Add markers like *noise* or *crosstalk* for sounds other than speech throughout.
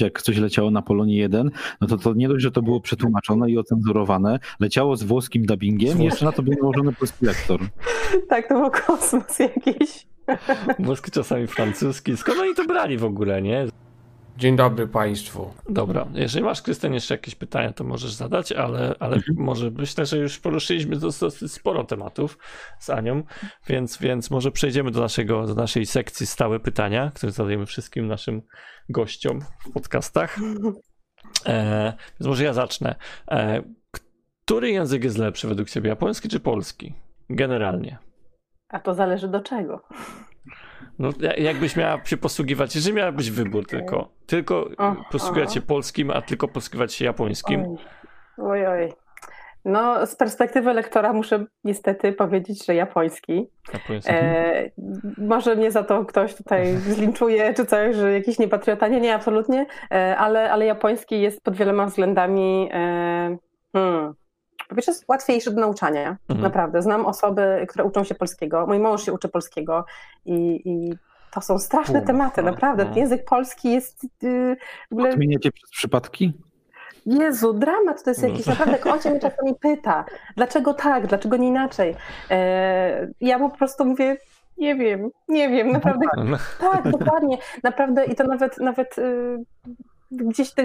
jak coś leciało na Polonii 1, no to to nie dość, że to było przetłumaczone i ocenzurowane, leciało z włoskim dubbingiem i jeszcze na to był nałożony polski lektor. *laughs* Tak, to był kosmos jakiś. Włoski, czasami francuski. Skąd oni to brali w ogóle, nie? Dzień dobry Państwu. Dobra, jeżeli masz, Krystian, jeszcze jakieś pytania, to możesz zadać, ale, ale mhm. może myślę, że już poruszyliśmy dosyć sporo tematów z Anią, więc, więc może przejdziemy do, naszego, do naszej sekcji stałe pytania, które zadajemy wszystkim naszym gościom w podcastach. E, więc może ja zacznę. E, który język jest lepszy według Ciebie, japoński czy polski? Generalnie. A to zależy do czego. No, jakbyś miała się posługiwać, jeżeli miałabyś wybór tylko, tylko posługiwać się polskim, a tylko posługiwać się japońskim. Oj, oj. No, z perspektywy lektora muszę niestety powiedzieć, że japoński. japoński. E, może mnie za to ktoś tutaj *laughs* zlinczuje, czy coś, że jakiś niepatriota. Nie, nie, absolutnie, e, ale, ale japoński jest pod wieloma względami. E, hmm, po pierwsze jest łatwiejszy do nauczania, mhm. naprawdę. Znam osoby, które uczą się polskiego. Mój mąż się uczy polskiego i, i to są straszne tematy, naprawdę. No. Język polski jest yy, w ogóle... Odmieniacie przez przypadki? Jezu, dramat to jest jakiś, naprawdę, jak on się mnie czasami pyta, dlaczego tak, dlaczego nie inaczej. E, ja po prostu mówię, nie wiem, nie wiem, naprawdę. No. Tak, dokładnie. Naprawdę i to nawet, nawet y, gdzieś te,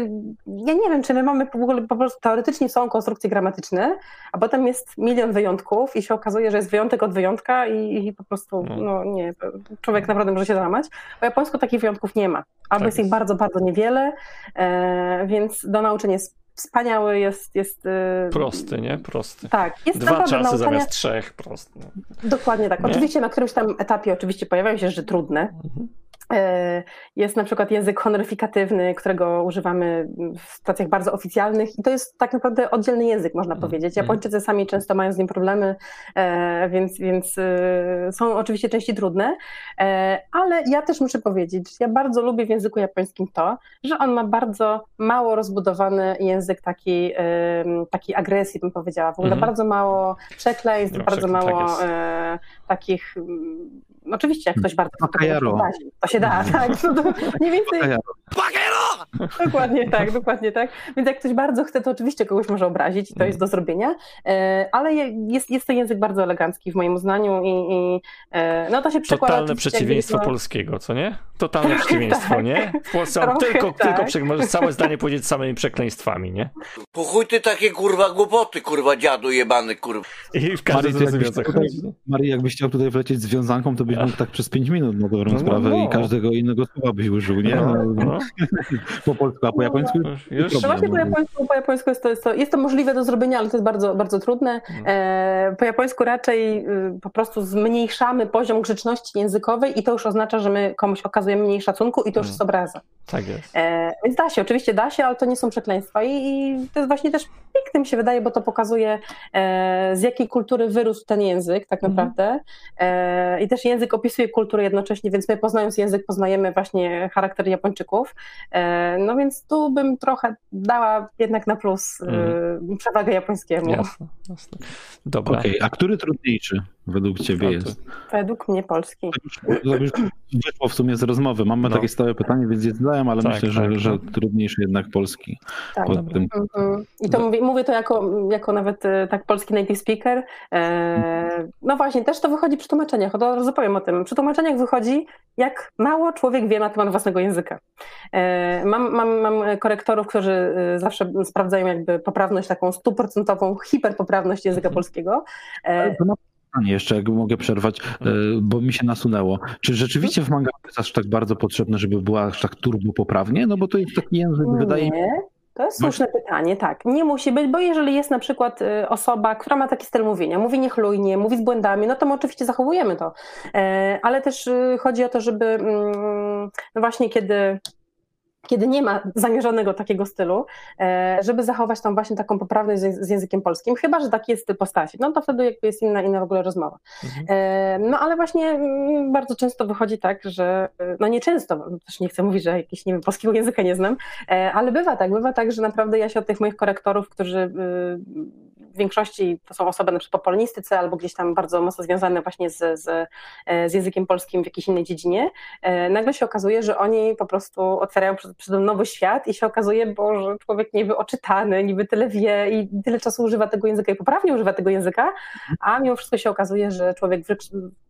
ja nie wiem, czy my mamy w ogóle po prostu teoretycznie są konstrukcje gramatyczne, a potem jest milion wyjątków i się okazuje, że jest wyjątek od wyjątka i, i po prostu, no. no nie, człowiek naprawdę może się załamać. Po japońsku takich wyjątków nie ma. Albo tak jest ich bardzo, bardzo niewiele, e, więc do nauczenia jest wspaniały, jest... jest e, Prosty, nie? Prosty. Tak. Jest Dwa czasy nauczania... zamiast trzech, prosty. Dokładnie tak. Nie? Oczywiście na którymś tam etapie oczywiście pojawiają się rzeczy trudne, mhm. E, jest na przykład język honoryfikatywny, którego używamy w stacjach bardzo oficjalnych i to jest tak naprawdę oddzielny język, można mm, powiedzieć. Mm. Japończycy sami często mają z nim problemy, e, więc, więc e, są oczywiście części trudne, ale ja też muszę powiedzieć, że ja bardzo lubię w języku japońskim to, że on ma bardzo mało rozbudowany język takiej taki agresji, bym powiedziała. W ogóle mm. bardzo mało przekleństw, bardzo mało tak takich no oczywiście, jak ktoś bardzo to się da, *laughs* tak? *laughs* No to mniej więcej. *laughs* Dokładnie tak, dokładnie tak. Więc jak ktoś bardzo chce, to oczywiście kogoś może obrazić i to jest do zrobienia, e, ale jest, jest to język bardzo elegancki w moim uznaniu i, i e, no to się przekłada. Totalne przeciwieństwo to... polskiego, co nie? Totalne *laughs* przeciwieństwo, tak. nie? W Polsce tylko, tak. tylko możesz całe zdanie powiedzieć samymi przekleństwami, nie? Po chuj ty takie kurwa głupoty, kurwa dziadu jebany, kurwa. I w każdym o co chodzi. Marii, jakbyś chciał tutaj wlecieć z wiązanką, to byś mógł tak przez 5 minut na dobrą no, sprawę no, no. i każdego innego słowa byś użył, nie? No, no. *laughs* po polsku, a po japońsku? Już. No właśnie po japońsku, po japońsku jest, to, jest, to, jest to możliwe do zrobienia, ale to jest bardzo, bardzo trudne. E, po japońsku raczej y, po prostu zmniejszamy poziom grzeczności językowej i to już oznacza, że my komuś okazujemy mniej szacunku i to już jest obraza. Tak jest. E, więc da się, oczywiście da się, ale to nie są przekleństwa i, i to jest właśnie też piękne mi się wydaje, bo to pokazuje e, z jakiej kultury wyrósł ten język tak mhm. naprawdę e, i też język opisuje kulturę jednocześnie, więc my poznając język poznajemy właśnie charakter Japończyków, e, no więc tu bym trochę dała jednak na plus mm. przewagę japońskiemu. Jasne, jasne. Dobra. Okay, a który trudniejszy według ciebie jest? Według mnie polski. To już wyszło w sumie z rozmowy. Mamy no. takie stałe pytanie, więc je zadałem, ale tak, myślę, tak, że, tak. że trudniejszy jednak polski. Tak. Tym... Mhm. I to mówię, mówię to jako, jako nawet e, tak polski native speaker. E, no właśnie, też to wychodzi przy tłumaczeniach. Od razu powiem o tym. Przy tłumaczeniach wychodzi, jak mało człowiek wie na temat własnego języka. E, mam, mam, mam korektorów, którzy zawsze sprawdzają jakby poprawność, taką stuprocentową hiperpoprawność języka mhm. polskiego. Pytanie jeszcze, jak mogę przerwać, bo mi się nasunęło. Czy rzeczywiście w manga jest aż tak bardzo potrzebne, żeby była aż tak turbo poprawnie? No bo to jest taki język, nie. wydaje mi się, to jest słuszne pytanie, tak. Nie musi być, bo jeżeli jest na przykład y, osoba, która ma taki styl mówienia, mówi niechlujnie, mówi z błędami, no to my oczywiście zachowujemy to. E, ale też y, chodzi o to, żeby mm, no właśnie kiedy kiedy nie ma zamierzonego takiego stylu, e, żeby zachować tam właśnie taką poprawność z językiem polskim, chyba, że taki jest styl postaci, no to wtedy jakby jest inna, inna w ogóle rozmowa. Mhm. E, no ale właśnie mm, bardzo często wychodzi tak, że, no nie często, też nie chcę mówić, że jakiś, nie wiem, polskiego języka nie znam, e, ale bywa tak, bywa tak, że naprawdę ja się od tych moich korektorów, którzy y, w większości to są osoby na przykład po polonistyce albo gdzieś tam bardzo mocno związane właśnie z, z, z językiem polskim w jakiejś innej dziedzinie, nagle się okazuje, że oni po prostu otwierają przed przyszedł nowy świat i się okazuje, bo że człowiek niby oczytany, niby tyle wie i tyle czasu używa tego języka i poprawnie używa tego języka, a mimo wszystko się okazuje, że człowiek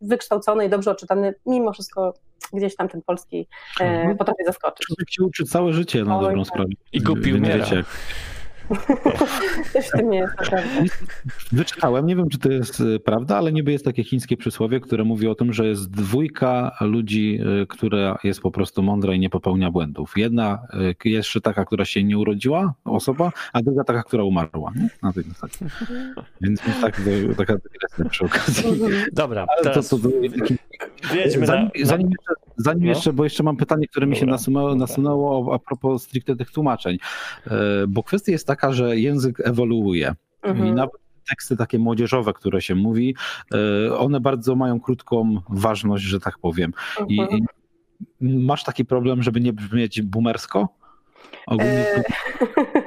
wykształcony i dobrze oczytany, mimo wszystko gdzieś tam ten polski e, Mhm. potrafi zaskoczyć. Człowiek się uczy całe życie na dobrą tak. sprawę. I kupił Więc Też w tym nie jest naprawdę. Wyczytałem, nie wiem czy to jest e, prawda, ale niby jest takie chińskie przysłowie, które mówi o tym, że jest dwójka ludzi, e, która jest po prostu mądra i nie popełnia błędów. Jedna e, jeszcze taka, która się nie urodziła, osoba, a druga taka, która umarła. Nie? Na tej zasadzie. Więc jest tak, taka *laughs* dygresja przy okazji. Dobra, Ale to, teraz to, to, wiedźmy zanim, na... zanim, jeszcze, zanim No. jeszcze, bo jeszcze mam pytanie, które mi się nasunęło, nasunęło a propos stricte tych tłumaczeń. E, Bo kwestia jest taka, że język ewoluuje. I Mhm. nawet teksty takie młodzieżowe, które się mówi, e, one bardzo mają krótką ważność, że tak powiem. I, Mhm. i masz taki problem, żeby nie brzmieć boomersko? Ogólnie E, *laughs*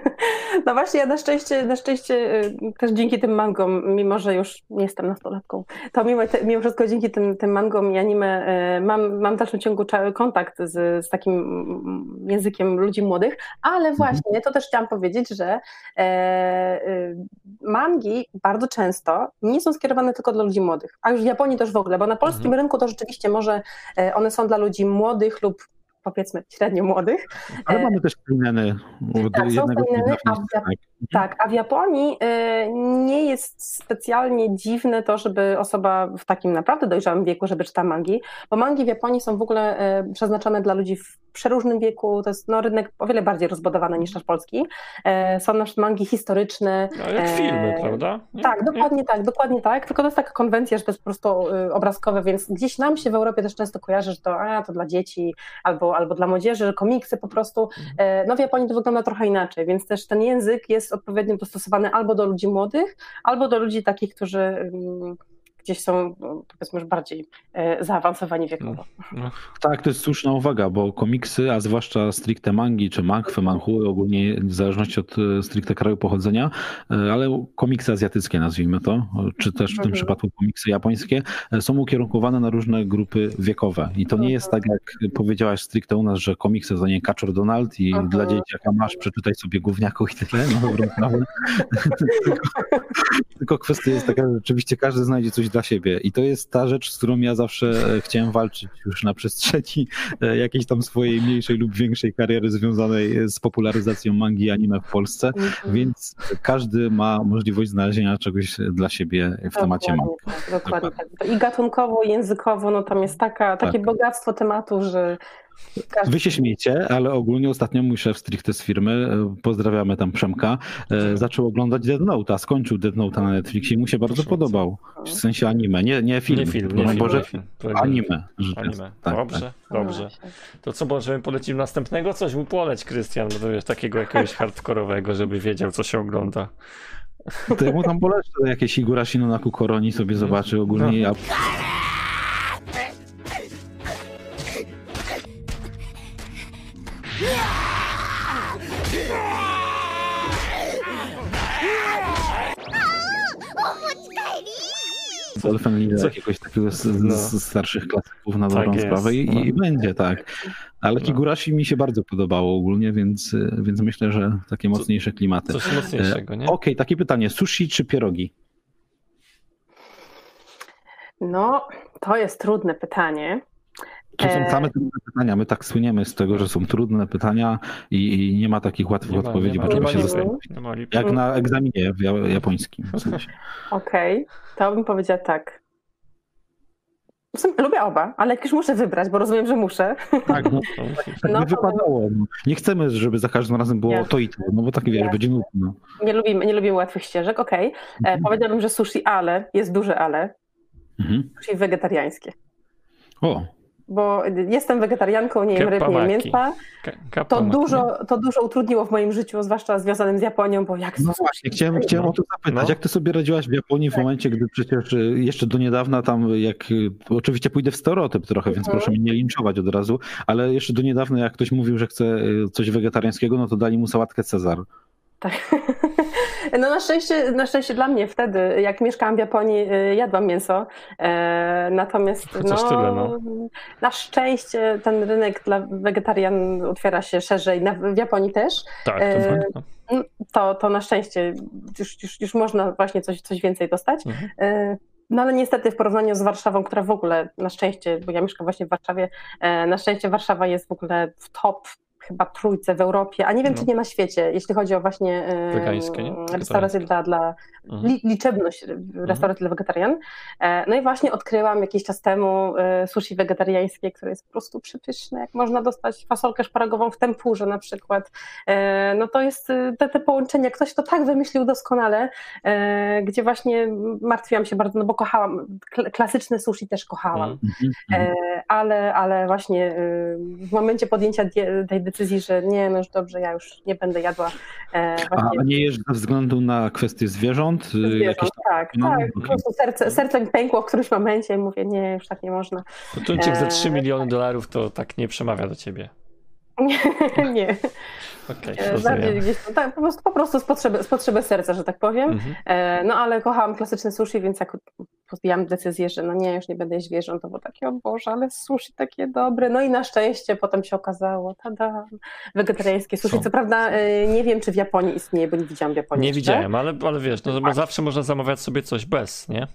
No właśnie, ja na szczęście, na szczęście y, też dzięki tym mangom, mimo że już nie jestem nastolatką, to mimo, te, mimo wszystko dzięki tym, tym mangom i anime y, mam, mam w dalszym ciągu kontakt z, z takim mm, językiem ludzi młodych, ale właśnie to też chciałam powiedzieć, że e, y, mangi bardzo często nie są skierowane tylko dla ludzi młodych, a już w Japonii też w ogóle, bo na polskim Mhm. rynku to rzeczywiście może e, one są dla ludzi młodych lub powiedzmy średnio młodych, ale e, mamy też seinen od tak, są jednego seinen, a w wydawnictwa, Jap- tak. Tak, a w Japonii y, nie jest specjalnie dziwne to, żeby osoba w takim naprawdę dojrzałym wieku, żeby czytała mangi, bo mangi w Japonii są w ogóle y, przeznaczone dla ludzi w przeróżnym wieku, to jest no, rynek o wiele bardziej rozbudowany niż nasz polski. E, Są na przykład mangi historyczne. No, jak e, filmy, prawda? Nie? Tak, Nie? dokładnie tak, dokładnie tak, tylko to jest taka konwencja, że to jest po prostu y, obrazkowe, więc gdzieś nam się w Europie też często kojarzy, że to, a, to dla dzieci albo, albo dla młodzieży, że komiksy po prostu. E, No w Japonii to wygląda trochę inaczej, więc też ten język jest odpowiednio dostosowany albo do ludzi młodych, albo do ludzi takich, którzy mm, gdzieś są no, powiedzmy już bardziej e, zaawansowani wiekowo. No, Tak, to jest słuszna uwaga, bo komiksy, a zwłaszcza stricte mangi czy manchwy, manhwy, ogólnie w zależności od e, stricte kraju pochodzenia, e, ale komiksy azjatyckie nazwijmy to, czy też w tym Mhm. przypadku komiksy japońskie, są ukierunkowane na różne grupy wiekowe. I to nie jest tak, jak powiedziałaś stricte u nas, że komiksy to nie Kaczor Donald i Mhm. dla dzieciaka masz, przeczytaj sobie gówniaku i tyle, no dobrą sprawę. *laughs* tylko, tylko kwestia jest taka, że rzeczywiście każdy znajdzie coś dla siebie i to jest ta rzecz, z którą ja zawsze e, chciałem walczyć już na przestrzeni e, jakiejś tam swojej mniejszej lub większej kariery związanej e, z popularyzacją mangi i anime w Polsce, Mhm. więc każdy ma możliwość znalezienia czegoś dla siebie w temacie mangi. Dokładnie tak, dokładnie tak. I gatunkowo, i językowo, no tam jest taka, takie Tak. bogactwo tematów, że. Wy się śmiecie, ale ogólnie ostatnio mój szef stricte z firmy, e, pozdrawiamy tam Przemka, e, zaczął oglądać Dead Note, a skończył Dead Note na Netflixie i mu się bardzo Proszę podobał. W sensie anime, nie, nie film. nie film, nie film, Boże, nie film. Anime. jest- Anime. tak, Dobrze, No dobrze. To co, możemy polecić następnego? Coś mu poleć, Krystian, bo to wiesz, takiego jakiegoś hardkorowego, żeby wiedział, co się ogląda. Tak. To ja mu tam polecę jakieś Higurashino na Kukoroni sobie zobaczy ogólnie. A Dolphin Co- jakiegoś takiego z, z, No. z starszych klasyków na Tak dobrą jest, sprawę i, no. i będzie tak. Ale No. Higurashi mi się bardzo podobało ogólnie, więc, więc myślę, że takie mocniejsze klimaty. Coś mocniejszego, nie? E, Okej, takie pytanie. Sushi czy pierogi? No, to jest trudne pytanie. To są E, same trudne pytania. My tak słyniemy z tego, że są trudne pytania i, i nie ma takich łatwych Nie ma- odpowiedzi, nie bo nie trzeba się zastanowić. Nie. Jak na egzaminie japońskim. W sensie. Okej, to bym powiedziała tak. W sumie lubię oba, ale jak już muszę wybrać, bo rozumiem, że muszę. Tak, no, tak *laughs* No by to- wypadało. No. Nie chcemy, żeby za każdym razem było Jasne. to i to, no bo tak wiesz, będzie nudno. Nie lubimy, nie lubimy łatwych ścieżek, okej. E, Powiedziałabym, że sushi, ale, jest duże ale, Mhm. sushi wegetariańskie. O, Bo jestem wegetarianką, nie jem ryb, nie jem mięsa. To dużo, to dużo utrudniło w moim życiu, zwłaszcza związanym z Japonią, bo jak no właśnie, chciałem, chciałem o to zapytać. No. Jak ty sobie radziłaś w Japonii w Tak. momencie, gdy przecież y, jeszcze do niedawna tam, jak y, oczywiście pójdę w stereotyp trochę, więc Mhm. proszę mnie nie linczować od razu, ale jeszcze do niedawna, jak ktoś mówił, że chce y, coś wegetariańskiego, no to dali mu sałatkę Cezar. Tak. *laughs* No na szczęście, na szczęście dla mnie wtedy, jak mieszkałam w Japonii, y, jadłam mięso. E, natomiast no, tyle, no. na szczęście ten rynek dla wegetarian otwiera się szerzej. W Japonii też. Tak, to E. To, to na szczęście już, już, już można właśnie coś, coś więcej dostać. Mhm. E, No ale niestety w porównaniu z Warszawą, która w ogóle na szczęście, bo ja mieszkam właśnie w Warszawie, e, na szczęście Warszawa jest w ogóle w top chyba trójce w Europie, a nie wiem No. czy nie na świecie, jeśli chodzi o właśnie e, restauracje dla, dla Mhm. li, liczebność restauracji dla wegetarian. E, No i właśnie odkryłam jakiś czas temu e, sushi wegetariańskie, które jest po prostu przepyszne. Jak można dostać fasolkę szparagową w tempurze na przykład. E, No to jest e, te, te połączenia. Ktoś to tak wymyślił doskonale, e, gdzie właśnie martwiłam się bardzo, no bo kochałam, kl- klasyczne sushi też kochałam. Mhm. Mhm. E, ale, ale właśnie w momencie podjęcia tej decyzji, że nie, no już dobrze, ja już nie będę jadła e, A nie jesz ze względu na kwestie zwierząt? y, zwierząt. tam- Tak, no, tak. Po prostu serce, serce mi pękło w którymś momencie i mówię, nie, już tak nie można. Tuńczyk za E, 3 miliony dolarów to tak nie przemawia do ciebie. *laughs* Nie, nie. Okej, E, Bardziej gdzieś tak, po prostu, po prostu z, potrzeby, z potrzeby serca, że tak powiem. Mhm. E, No ale kochałam klasyczne sushi, więc jak podjęłam decyzję, że no nie, już nie będę jeść zwierząt, to było takie, o Boże, ale sushi takie dobre. No i na szczęście potem się okazało, tada, wegetariańskie sushi. Są. Co prawda e, nie wiem, czy w Japonii istnieje, bo nie widziałam w Japonii Nie jeszcze. widziałem, ale, ale wiesz, no, bo zawsze można zamawiać sobie coś bez, nie?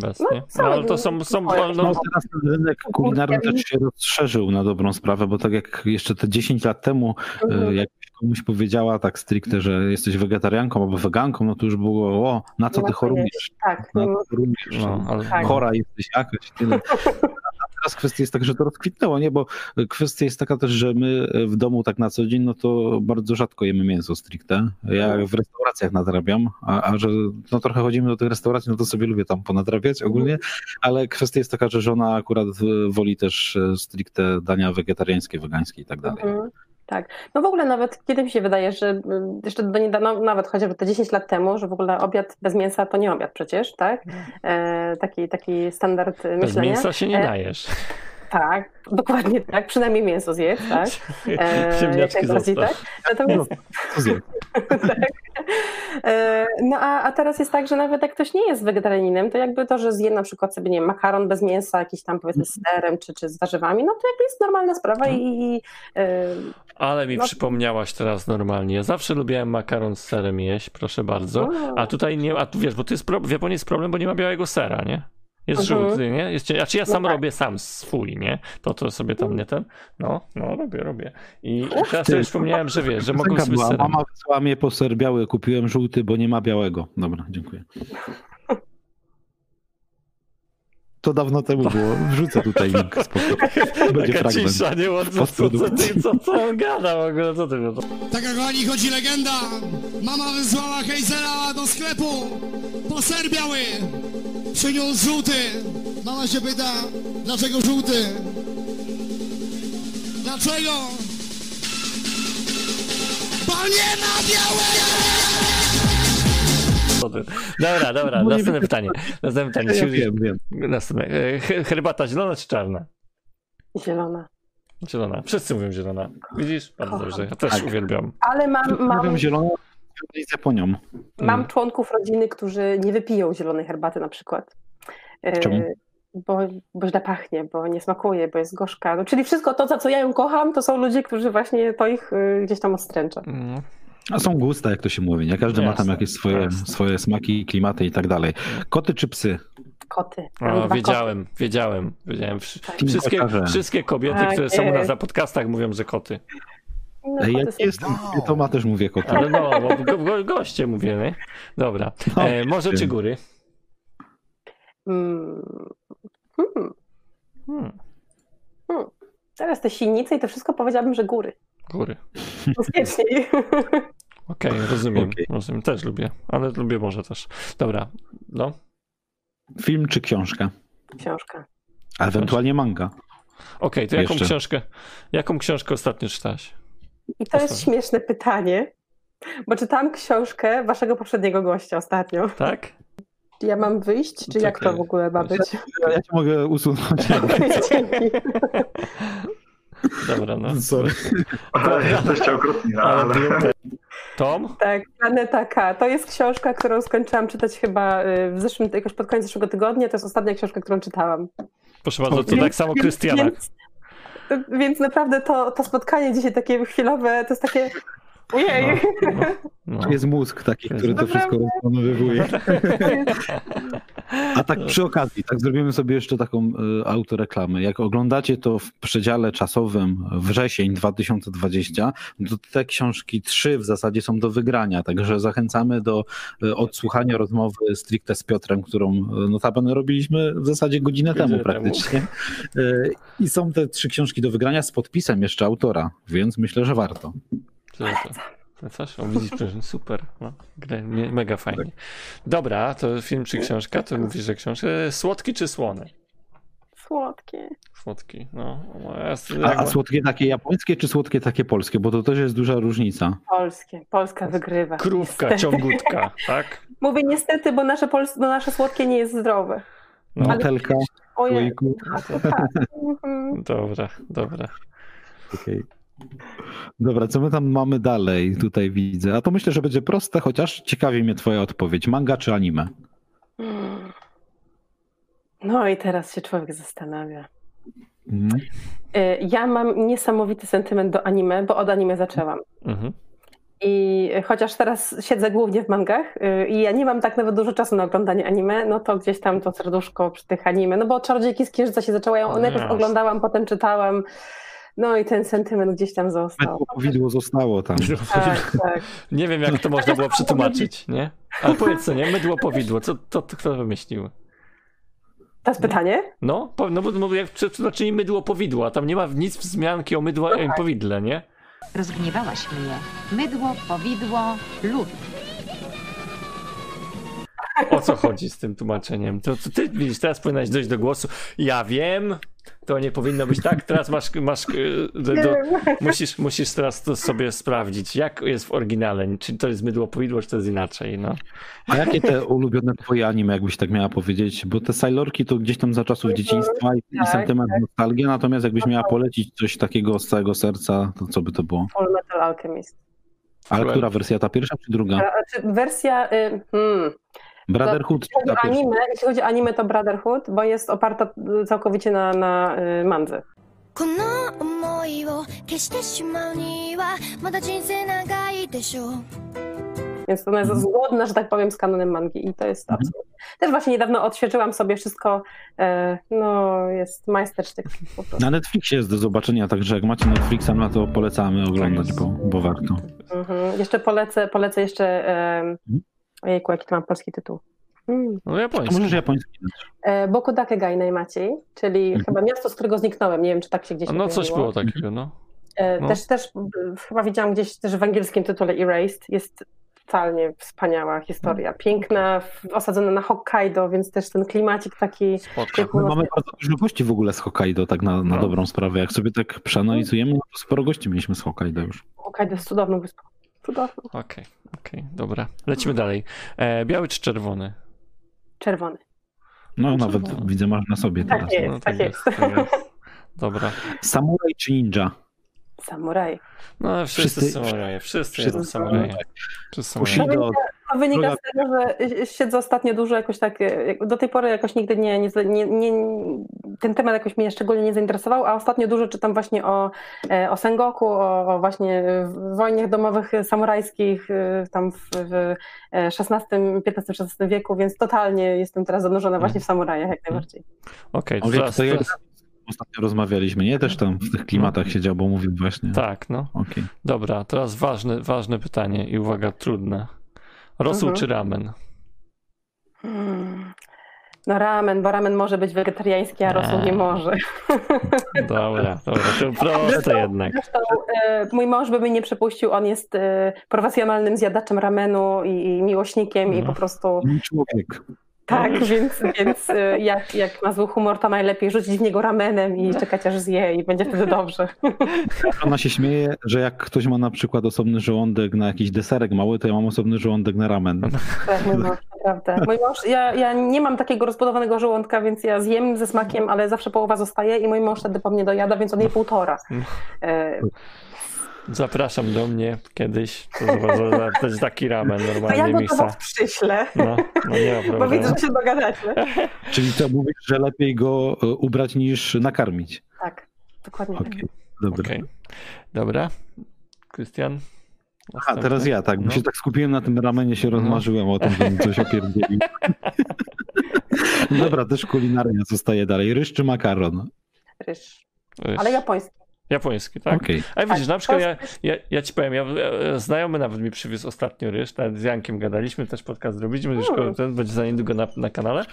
Bez, No? No, ale to są, są No, no, No, teraz ten rynek kulinarny też się rozszerzył na dobrą sprawę, bo tak jak jeszcze te 10 lat temu, Mhm. y, jak komuś powiedziała tak stricte, że jesteś wegetarianką albo weganką, no to już było, o, na co Na ty chorujesz? Tak, Na no, co chorujesz? no, ale, Tak. Chora jesteś jakaś. Tyle. *laughs* Teraz kwestia jest taka, że to rozkwitnęło, nie? Bo kwestia jest taka też, że my w domu tak na co dzień, no to bardzo rzadko jemy mięso stricte. Ja w restauracjach nadrabiam, a, a że no trochę chodzimy do tych restauracji, no to sobie lubię tam ponadrabiać ogólnie, ale kwestia jest taka, że żona akurat e, woli też e, stricte dania wegetariańskie, wegańskie i tak dalej. Mhm. Tak. No w ogóle nawet kiedy mi się wydaje, że y, jeszcze do niedawna, no, nawet chociażby te 10 lat temu, że w ogóle obiad bez mięsa to nie obiad przecież, tak? E, taki, taki standard y, bez myślenia. mięsa się nie E, dajesz. Tak, dokładnie tak. Przynajmniej mięso zjedz, tak? *laughs* E, Ziemniaczki najbardziej zostaw. tak. Natomiast Co zje? *laughs* tak. E, No a, a teraz jest tak, że nawet jak ktoś nie jest wegetarianinem, to jakby to, że zje na przykład sobie, nie wiem, makaron bez mięsa, jakiś tam powiedzmy z serem czy, czy z warzywami, no to jakby jest normalna sprawa i, i e, Ale mi No- przypomniałaś teraz normalnie. Ja zawsze lubiłem makaron z serem jeść, proszę bardzo. No. A tutaj nie, a tu wiesz, bo to jest pro, w Japonii jest problem, bo nie ma białego sera, nie? Jest Mhm. żółty, nie? Jest, a czy ja sam No tak. robię sam swój, nie? To to sobie tam nie ten. No, no, robię, robię. I teraz ty. sobie przypomniałem, że wiesz, że mogą Piosenka sobie była. Mama wysłała mnie po ser biały, kupiłem żółty, bo nie ma białego. Dobra, dziękuję. To dawno temu było. Wrzucę tutaj link. spoko. *laughs* Będzie Taka fragment. cisza, nie? Co, co, co, co, co on gada w ogóle? Co ty wiesz? Taka kochani chodzi legenda. Mama wysłała Hejzera do sklepu po ser biały. Przyniósł żółty. Mama się pyta, dlaczego żółty? Dlaczego? Bo nie ma białego! Dobra, dobra, Bo następne pytanie. Następne pytanie. Ja wiem, wiem. Następne. E, he- Herbata zielona czy czarna? zielona. Zielona. Wszyscy mówią zielona. Widzisz? Bardzo Kocham. dobrze. Ja też Tak. uwielbiam. Ale mam, mam, Mam zieloną z Japonią. mam Mm. członków rodziny, którzy nie wypiją zielonej herbaty na przykład. E, Czemu? Bo, bo źle pachnie, bo nie smakuje, bo jest gorzka. No, czyli wszystko to, za co ja ją kocham, to są ludzie, którzy właśnie to ich y, gdzieś tam odstręcza. Mm. A są gusta, jak to się mówi. Nie każdy ma tam Jasne, jakieś swoje, jasne. swoje smaki, klimaty i tak dalej. Koty czy psy? Koty. O, wiedziałem, wiedziałem, wiedziałem. Wsz- Tak. Wszystkie, wszystkie kobiety, Tak które są u nas jest. na podcastach mówią, że koty. No, Ej, ja nie jestem, to ma też mówię koty. Ale no, bo go, go, goście mówię, nie? Dobra. No, E, morze czy góry? Mm. Hmm. Hmm, Teraz te silnice i to wszystko powiedziałabym, że góry. góry. Bezpieczniej. *laughs* Okej, rozumiem, Okej. rozumiem. Też lubię, ale lubię morze też. Dobra, no. Film czy książka? Książka. A ewentualnie manga. Okej, to jaką Jeszcze. książkę, jaką książkę ostatnio czytałaś? I to jest śmieszne pytanie, bo czytałam książkę waszego poprzedniego gościa ostatnio. Tak? Czy ja mam wyjść, czy jak to w ogóle ma być? Ja, ja cię mogę usunąć. *laughs* Dzięki. Dobra, no. Sorry. Ale jesteście okrutni, no, Ale. Tom? Tak, Planeta K. To jest książka, którą skończyłam czytać chyba y, w zeszłym, jakoś pod koniec zeszłego tygodnia. To jest ostatnia książka, którą czytałam. Proszę bardzo, to tak samo Krystiana. Więc, więc naprawdę to, to spotkanie dzisiaj takie chwilowe, to jest takie ojej. No, no, no. To jest mózg taki, który to wszystko rozpanowywuje. *laughs* A tak przy okazji, tak zrobimy sobie jeszcze taką y, autoreklamę. Jak oglądacie to w przedziale czasowym wrzesień 2020, to te książki trzy w zasadzie są do wygrania, także zachęcamy do y, odsłuchania rozmowy stricte z Piotrem, którą y, notabene robiliśmy w zasadzie godzinę temu praktycznie. Y, I są te trzy książki do wygrania z podpisem jeszcze autora, więc myślę, że warto. To? Polecasz? O, widzisz, super. No, mega fajnie. Dobra, to film czy książka? To mówisz, że książka. Słodki czy słony? Słodkie. Słodki, no. no ja, A, a słodkie takie japońskie, czy słodkie takie polskie? Bo to też jest duża różnica. Polskie. Polska wygrywa. Krówka, Niestety. ciągutka, tak? *laughs* Mówię niestety, bo nasze, pols- bo nasze słodkie nie jest zdrowe. No, Ale- Motelka, Ojej. słoiku. Tak. *laughs* Mhm. dobra, dobra. Okej. Dobra, co my tam mamy dalej? Tutaj widzę. A to myślę, że będzie proste, chociaż ciekawi mnie twoja odpowiedź. Manga czy anime? No i teraz się człowiek zastanawia. Mhm. Y, Ja mam niesamowity sentyment do anime, bo od anime zaczęłam. Mhm. I chociaż teraz siedzę głównie w mangach y, i ja nie mam tak nawet dużo czasu na oglądanie anime, no to gdzieś tam to serduszko przy tych anime, no bo Czarodziejki z Księżyca się zaczęła, ja No najpierw jasne. oglądałam, potem czytałam, no i ten sentyment gdzieś tam został. Powidło zostało tam. Tak, tak. Nie wiem, jak to można było przetłumaczyć, nie? Ale powiedz co, nie? Mydło powidło. Co to, to kto wymyślił? To jest pytanie? No, no bo, no bo jak przetłumaczyli mydło powidło, a tam nie ma nic wzmianki o mydło i powidle, nie? Rozgniewałaś mnie. Mydło, powidło, lód. O co chodzi z tym tłumaczeniem? To, to ty widzisz, teraz powinnaś dojść do głosu. Ja wiem, to nie powinno być tak. Teraz masz, masz e, do, do, musisz, musisz teraz to sobie sprawdzić, jak jest w oryginale. Czy to jest mydło powidło, czy to jest inaczej, no. A jakie te ulubione twoje anime, jakbyś tak miała powiedzieć? Bo te Sailorki to gdzieś tam za czasów dzieciństwa i, i Tak, sentyment nostalgia, natomiast jakbyś miała polecić coś takiego z całego serca, to co by to było? Full Metal Alchemist. Ale która wersja, ta pierwsza czy druga? Wersja, y, hmm, Brotherhood czy jeśli ta chodzi, o pierwsza? anime, jeśli chodzi o anime, to Brotherhood, bo jest oparta y, całkowicie na, na y, mandze. この想いを消してしまうにはまだ人生長いでしょう Więc ona jest Mhm. zgodna, że tak powiem, z kanonem mangi i to jest Mhm. absolutnie. Też właśnie niedawno odświeżyłam sobie wszystko. E, no, jest majstersztyk po prostu. Na Netflixie jest do zobaczenia, także jak macie Netflixa, no to polecamy oglądać, bo, bo warto. Mhm. Jeszcze polecę, polecę jeszcze. E, Mhm. ojejku, jaki to mam polski tytuł? Mm. No To japoński. możesz japoński. E, Boku Dakegai Najmaciej, czyli Mhm. chyba miasto, z którego zniknąłem. Nie wiem, czy tak się gdzieś No coś pojawiło. było takiego, no. E, no. Też, też chyba widziałam gdzieś też w angielskim tytule Erased. Jest totalnie wspaniała historia. Piękna, w- osadzona na Hokkaido, więc też ten klimacik taki. Spoko. My mamy bardzo dużo gości w ogóle z Hokkaido, tak na, na No. dobrą sprawę. Jak sobie tak przeanalizujemy, no to sporo gości mieliśmy z Hokkaido już. Hokkaido jest cudowną wyspą. Cudowną. Okej, okej, dobra. Lecimy dalej. E, biały czy czerwony? Czerwony. No nawet widzę, masz na sobie Tak teraz. jest. No, tak jest. jest, tak jest. Dobra. Samuraj czy ninja? Samuraj. No wszyscy, Wszyscy- samuraje, wszyscy, wszyscy samuraje. Wszyscy samuraje. Bushido, To wynika z tego, że siedzę ostatnio dużo jakoś tak, do tej pory jakoś nigdy nie, nie, nie, nie ten temat jakoś mnie szczególnie nie zainteresował, a ostatnio dużo czytam właśnie o, e, o Sengoku, o, o właśnie wojnach domowych samurajskich y, tam w, w e, XVI, XV-XVI wieku, więc totalnie jestem teraz zanurzona właśnie w samurajach jak najbardziej. Okej, o, teraz, to jak ostatnio rozmawialiśmy, nie? Też tam w tych klimatach siedział, bo mówił właśnie. tak, no. Okej. Dobra, teraz ważne, ważne pytanie i uwaga, trudne. Rosół Mhm. czy ramen? Hmm. No ramen, bo ramen może być wegetariański, a rosół nie może. *laughs* Dobra, dobra, to proste jednak. Zresztą e, mój mąż by mnie nie przepuścił, on jest e, profesjonalnym zjadaczem ramenu i, i miłośnikiem i No. po prostu Człowiek. Tak, więc, więc e, jak, jak ma zły humor, to najlepiej rzucić w niego ramenem i czekać aż zje i będzie wtedy *laughs* dobrze. Ona się śmieje, że jak ktoś ma na przykład osobny żołądek na jakiś deserek mały, to ja mam osobny żołądek na ramen. Tak, mój mąż, naprawdę. Mój mąż, ja, ja nie mam takiego rozbudowanego żołądka, więc ja zjem ze smakiem, ale zawsze połowa zostaje i mój mąż wtedy po mnie dojada, więc on je półtora. Zapraszam do mnie kiedyś. To, to, to jest taki ramen To ja normalnie do was przyślę, No, no nie ma bo problemu. widzę, że się dogadacie. Czyli to mówisz, że lepiej go e, ubrać niż nakarmić. Tak, dokładnie tak. Okej, dobra. Okej. Dobra. Krystian? Aha, teraz ja, tak. Bo No. się tak skupiłem na tym ramenie, się rozmarzyłem o tym, żebym coś opierdzielił. *laughs* Dobra, też kulinaria zostaje dalej. Ryż czy makaron? Ryż. Ryż. Ale japoński. Japoński, tak? Okej. A widzisz, Tak, na przykład ja, ja, ja ci powiem, ja, znajomy nawet mi przywiózł ostatnio ryż, nawet z Jankiem gadaliśmy, też podcast zrobiliśmy, już Hmm. ten będzie za niedługo na, na kanale.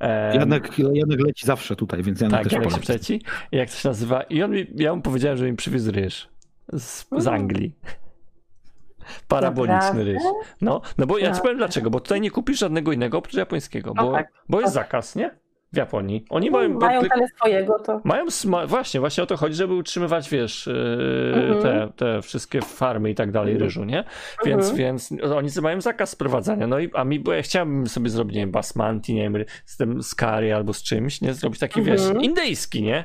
E, Janek, Janek leci zawsze tutaj, więc Janek tak, też Janek się poleci. przeci. I jak to się nazywa? I on mi, ja mu powiedziałem, że mi przywiózł ryż z, z Mm. Anglii. Paraboliczny Naprawdę? ryż. No, no bo ja ci No. powiem dlaczego, bo tutaj nie kupisz żadnego innego oprócz japońskiego, No bo, tak. bo jest No. zakaz, nie? W Japonii. Oni No, mają, mają tyle swojego, to mają sma- właśnie, właśnie o to chodzi, żeby utrzymywać, wiesz, Mhm. te, te wszystkie farmy i tak dalej ryżu, nie? Więc, Mhm. więc oni mają zakaz sprowadzania. No i a mi, bo ja chciałbym sobie zrobić, nie wiem, basmanti, nie wiem, z tym curry albo z czymś, nie? Zrobić taki, Mhm. wiesz, indyjski, nie?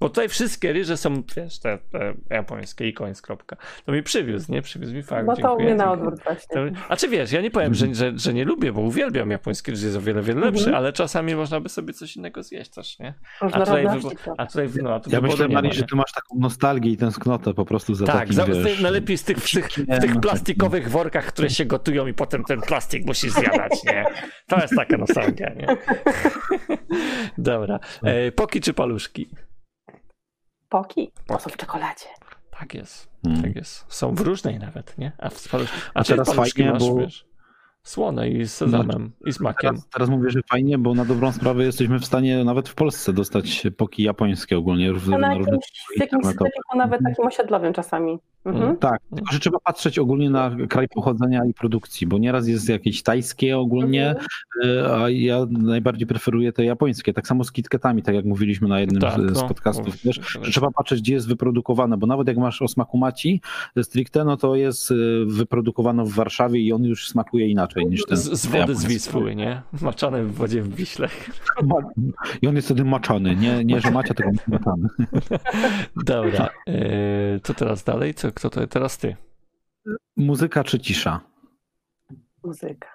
Bo tutaj wszystkie ryże są, wiesz, te, te japońskie i końc, kropka. To mi przywiózł, nie? Przywiózł mi fakt, no to u dziękuję, mnie na odwrót właśnie. To- A czy wiesz, ja nie powiem, że, że, że nie lubię, bo uwielbiam japoński ryż, jest o wiele, wiele lepszy, Mhm. ale czasami można by sobie coś innego zjeść też, nie? A tutaj, wybo- a tutaj no, a tu Ja myślę, nie ma, Mari, że ty masz taką nostalgię i tęsknotę po prostu za Tak, takim, za, wiesz... najlepiej z tych, w tych, w tych plastikowych workach, które się gotują i potem ten plastik musisz zjadać, nie? To jest taka nostalgia, nie? *laughs* Dobra. E, poki czy paluszki? Poki. To są w czekoladzie. Tak jest, Hmm. tak jest. Są w różnej nawet, nie? A, w. A teraz fajnie, masz, bo- wiesz, słone i z sezamem i z makiem. Teraz, teraz mówię, że fajnie, bo na dobrą sprawę jesteśmy w stanie nawet w Polsce dostać poki japońskie ogólnie. W, To na na jakimś, w jakimś sklepiku nawet takim osiedlowym czasami. Mhm. Tak, tylko że trzeba patrzeć ogólnie na kraj pochodzenia i produkcji, bo nieraz jest jakieś tajskie ogólnie, Mhm. y, a ja najbardziej preferuję te japońskie. Tak samo z kitketami, tak jak mówiliśmy na jednym Tak, z, z no, podcastów też, tak. że trzeba patrzeć, gdzie jest wyprodukowane, bo nawet jak masz o smaku maci stricte, no to jest y, wyprodukowano w Warszawie i on już smakuje inaczej niż ten Z, z wody z japoński. Wisły, nie? Maczane w wodzie w Wiśle. I on jest wtedy maczany, nie, nie że macia, tylko maczany. *laughs* Dobra. E, co teraz dalej? Co, kto to teraz ty? Muzyka czy cisza? Muzyka.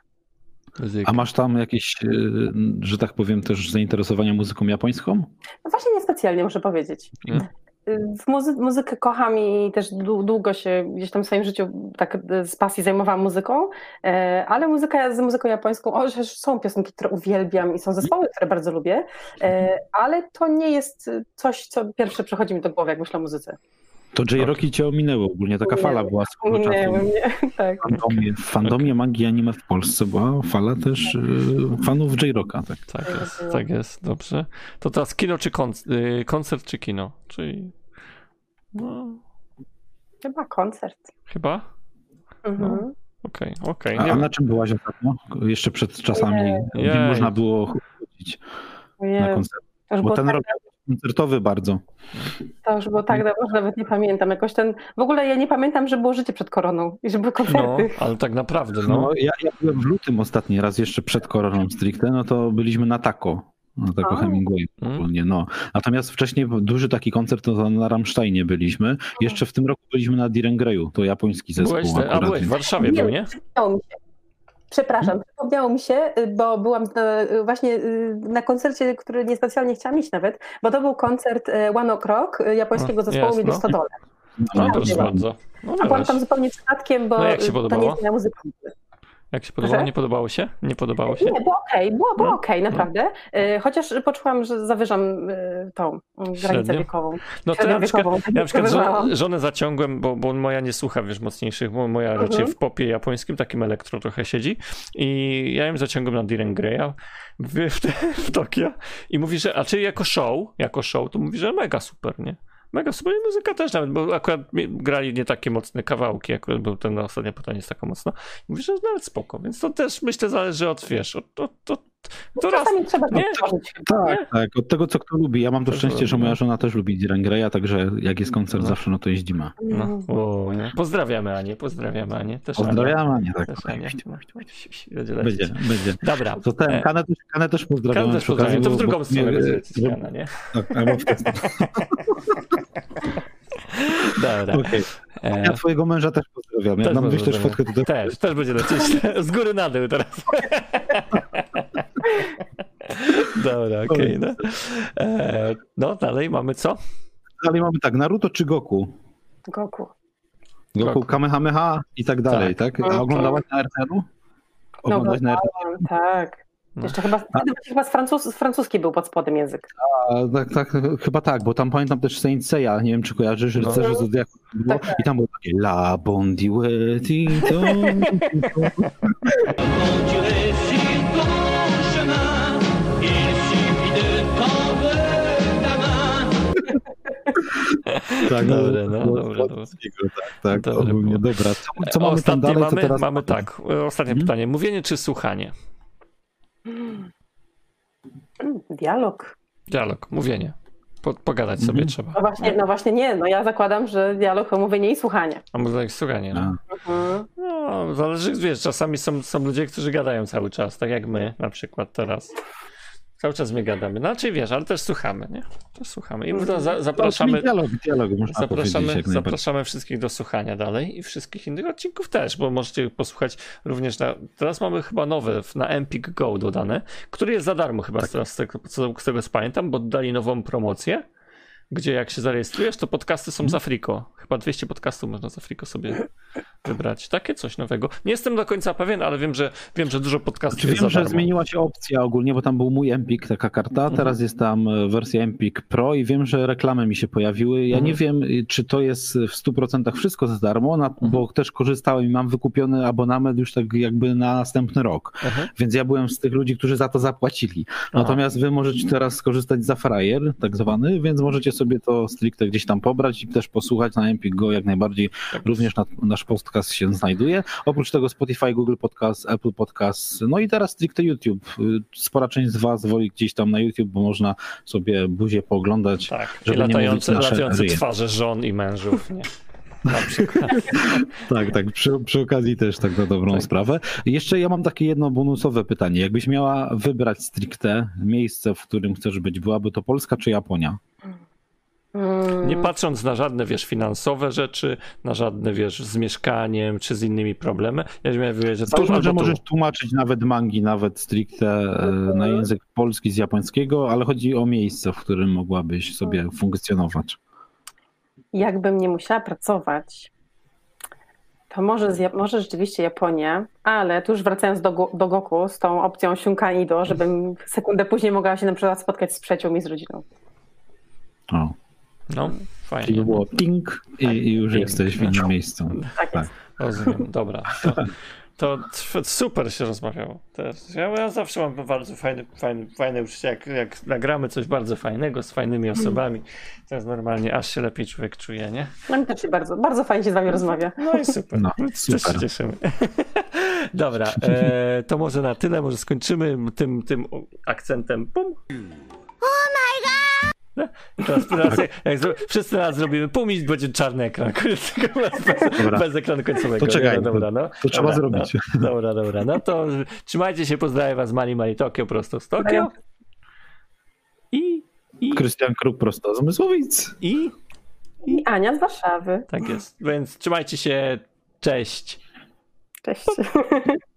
Muzyka. A masz tam jakieś, y, że tak powiem, też zainteresowania muzyką japońską? No właśnie niespecjalnie, muszę powiedzieć. W muzy- muzykę kocham i też dłu- długo się gdzieś tam w swoim życiu tak e, z pasji zajmowałam muzyką, ale muzyka z muzyką japońską, o, że są piosenki, które uwielbiam i są zespoły, które bardzo lubię, ale to nie jest coś, co pierwsze przychodzi mi do głowy, jak myślę o muzyce. To J-Rocki cię ominęły ogólnie, taka fala była swego czasu. Nie, nie, tak. W fandomie, w fandomie magii anime w Polsce była fala też y, fanów J-Rocka. Tak. Tak jest, tak jest, dobrze. To teraz kino czy koncert, koncert czy kino? Czyli. No, Chyba koncert. chyba? Mhm. Okej, okej. A, Nie a na czym byłaś ostatnio? Jeszcze przed czasami, Jej. można było chodzić na Nie, koncert. Bo ten tak, rok koncertowy bardzo. to już było tak dawno, że nawet nie pamiętam. Jakoś ten, w ogóle ja nie pamiętam, że było życie przed koroną i że były No, koncerty. ale tak naprawdę, No, no. ja, ja byłem w lutym ostatni raz, jeszcze przed koroną stricte, no to byliśmy na Taco. Na Taco A. Hemingway Mm. ogólnie, no. Natomiast wcześniej duży taki koncert to na Rammsteinie byliśmy. Jeszcze w tym roku byliśmy na Direngrayu, to japoński zespół Byłeś, te, a byłeś w Warszawie, był, nie? Przepraszam, przypomniało mi się, y, bo byłam na, y, właśnie y, na koncercie, który niespecjalnie chciałam iść nawet, bo to był koncert y, One Ok Rock y, japońskiego O, zespołu Miedy no. Stodole. No, Ja proszę byłam. bardzo. No, A byłam tam zupełnie przypadkiem, bo No, jak się y, to nie jest moja muzyka. Jak się podobało? Proszę? Nie podobało się? Nie podobało się? Nie, było okej, było, było No. okej, naprawdę. Y, Chociaż poczułam, że zawyżam y, tą granicę Średnio? wiekową. No to ja na przykład, Średniowiekową, tak ja na przykład żonę zaciągłem, bo, bo moja nie słucha, wiesz, mocniejszych, bo moja Mhm. raczej w popie japońskim, takim elektro trochę siedzi i ja ją zaciągłem na Diren Greya w, w, w Tokio i mówi, że, a czy jako show, jako show, to mówi, że mega super, nie? Mega i muzyka też nawet, bo akurat grali nie takie mocne kawałki, akurat był ten ostatnia pytanie jest taka mocna. I mówi, że nawet spoko, więc to też myślę zależy od, wiesz, od, od, od, to raz, Czasami trzeba to nie? Tak, tak, od tego co kto lubi. Ja mam to Też szczęście, że moja no. żona też lubi Direngraya, także jak jest koncert No. zawsze, no to jeździmy. no, o, nie? Pozdrawiamy Anię, pozdrawiamy Anię, też Ania. Pozdrawiam, Ania, tak. Też Ania. No, Będzie. Będzie, będzie. Dobra. To ten, E, Kanę też, Kanę też pozdrawiam. Kanę też przy okazji, pozdrawiam. To w drugą bo- stronę nie, będzie Kana, nie? Tak, albo w tę. *laughs* Dobra. Okej. E, Ja twojego męża też pozdrawiam. Jak Też nam wyślesz pozdrawiam. fotkę, to też Też, też będzie lecieć *laughs* z góry na dół teraz. *laughs* Dobra, okej. no. E, no, dalej mamy co? dalej mamy tak, Naruto czy Goku? Goku. Goku, Goku. Kamehameha i tak dalej, tak? Mhm. A oglądałaś na RTL-u? No, Oglądałaś na RTL? oglądałem, tak. No. Jeszcze chyba, wtedy chyba z, francus, francuski był pod spodem język. Tak, tak, chyba tak, bo tam pamiętam też Saint Seiya, nie wiem czy kojarzysz, No. rycerze Zodiaku było, Tak, tak. i tam było takie La Bondi Wetti, *laughs* *laughs* to... *laughs* Tak, Dobre, no, było dobre, z polskiego, Tak, tak, Dobre ogólnie, było. dobra. Co, co mamy Ostatnie tam dalej, mamy, teraz... mamy tak, ostatnie Mhm. pytanie. Mówienie czy słuchanie? Dialog. Dialog, mówienie. Po, pogadać sobie Mhm. trzeba. No właśnie, no właśnie nie, no ja zakładam, że dialog to mówienie i słuchanie. A może tak słuchanie, no. Mhm. no. Zależy, wiesz, czasami są, są ludzie, którzy gadają cały czas, tak jak my na przykład teraz. Cały czas my gadamy. Znaczy wiesz, ale też słuchamy, nie? Też słuchamy. I za, za, zapraszamy, czyli dialog, dialog można zapraszamy, zapraszamy wszystkich do słuchania dalej i wszystkich innych odcinków też, bo możecie posłuchać również na. Teraz mamy chyba nowe na Empik Go dodane, który jest za darmo chyba z, z, tego, z tego co pamiętam, bo dodali nową promocję. Gdzie jak się zarejestrujesz, to podcasty są za friko. Chyba 200 podcastów można za friko sobie wybrać. Takie coś nowego. Nie jestem do końca pewien, ale wiem, że wiem, że dużo podcastów Czy jest wiem, że zmieniła się opcja ogólnie, bo tam był mój Empik, taka karta, Mhm. teraz jest tam e, wersja Empik Pro i wiem, że reklamy mi się pojawiły. Ja Mhm. nie wiem, y, czy to jest w 100% wszystko za darmo, na, Mhm. bo też korzystałem i mam wykupiony abonament już tak jakby na następny rok. Mhm. Więc ja byłem z tych ludzi, którzy za to zapłacili. Natomiast wy możecie teraz skorzystać za frajer, tak zwany, więc możecie sobie to stricte gdzieś tam pobrać i też posłuchać na Empik Go jak najbardziej. Tak Również na, nasz podcast się znajduje. Oprócz tego Spotify, Google Podcast, Apple Podcast, no i teraz stricte YouTube. Y, Spora część z was woli gdzieś tam na YouTube, bo można sobie buzię pooglądać. Tak, i żeby nie latające, latające twarze żon i mężów. Nie? Na *laughs* przykład. Tak, tak, przy, przy okazji też tak na dobrą Tak. sprawę. Jeszcze ja mam takie jedno bonusowe pytanie. Jakbyś miała wybrać stricte miejsce, w którym chcesz być, byłaby to Polska czy Japonia? Mm, Nie patrząc na żadne, wiesz, finansowe rzeczy, na żadne, wiesz, z mieszkaniem czy z innymi problemy, ja że To tu że możesz tłumaczyć nawet mangi, nawet stricte e, na język polski z japońskiego, ale chodzi o miejsce, w którym mogłabyś sobie funkcjonować. Jakbym nie musiała pracować, to może, z, może rzeczywiście Japonia, ale tu już wracając do, do Goku z tą opcją Shunkaido, żebym sekundę później mogła się na przykład spotkać z przyjaciółmi i z rodziną. O. No, Czyli fajnie. było ping i, i już Ping. jesteś w innym miejscu. Tak Tak. Rozumiem, dobra. To, *laughs* to super się rozmawiało. Ja, ja zawsze mam bardzo fajne, fajne, fajne uczucie, jak, jak nagramy coś bardzo fajnego z fajnymi osobami, to jest normalnie, aż się lepiej człowiek czuje, nie? No mi też się bardzo, bardzo fajnie się z wami rozmawia. No i super. No, Też się super. cieszymy. *laughs* Dobra, e, to może na tyle, może skończymy tym, tym akcentem. Pum. Teraz, teraz jak, jak zro, wszyscy raz zrobimy pum i będzie czarny ekran. *laughs* Bez, bez ekranu końcowego. To czekaj, no, dobra, no. to trzeba dobra, zrobić. No, *laughs* dobra, dobra. No to trzymajcie się, pozdrawiam was Mali Mali Tokio prosto z Tokio. I, i, Krystian Kruk prosto z Mysłowic. i, I Ania z Warszawy. tak jest. Więc trzymajcie się, cześć. Cześć. *laughs*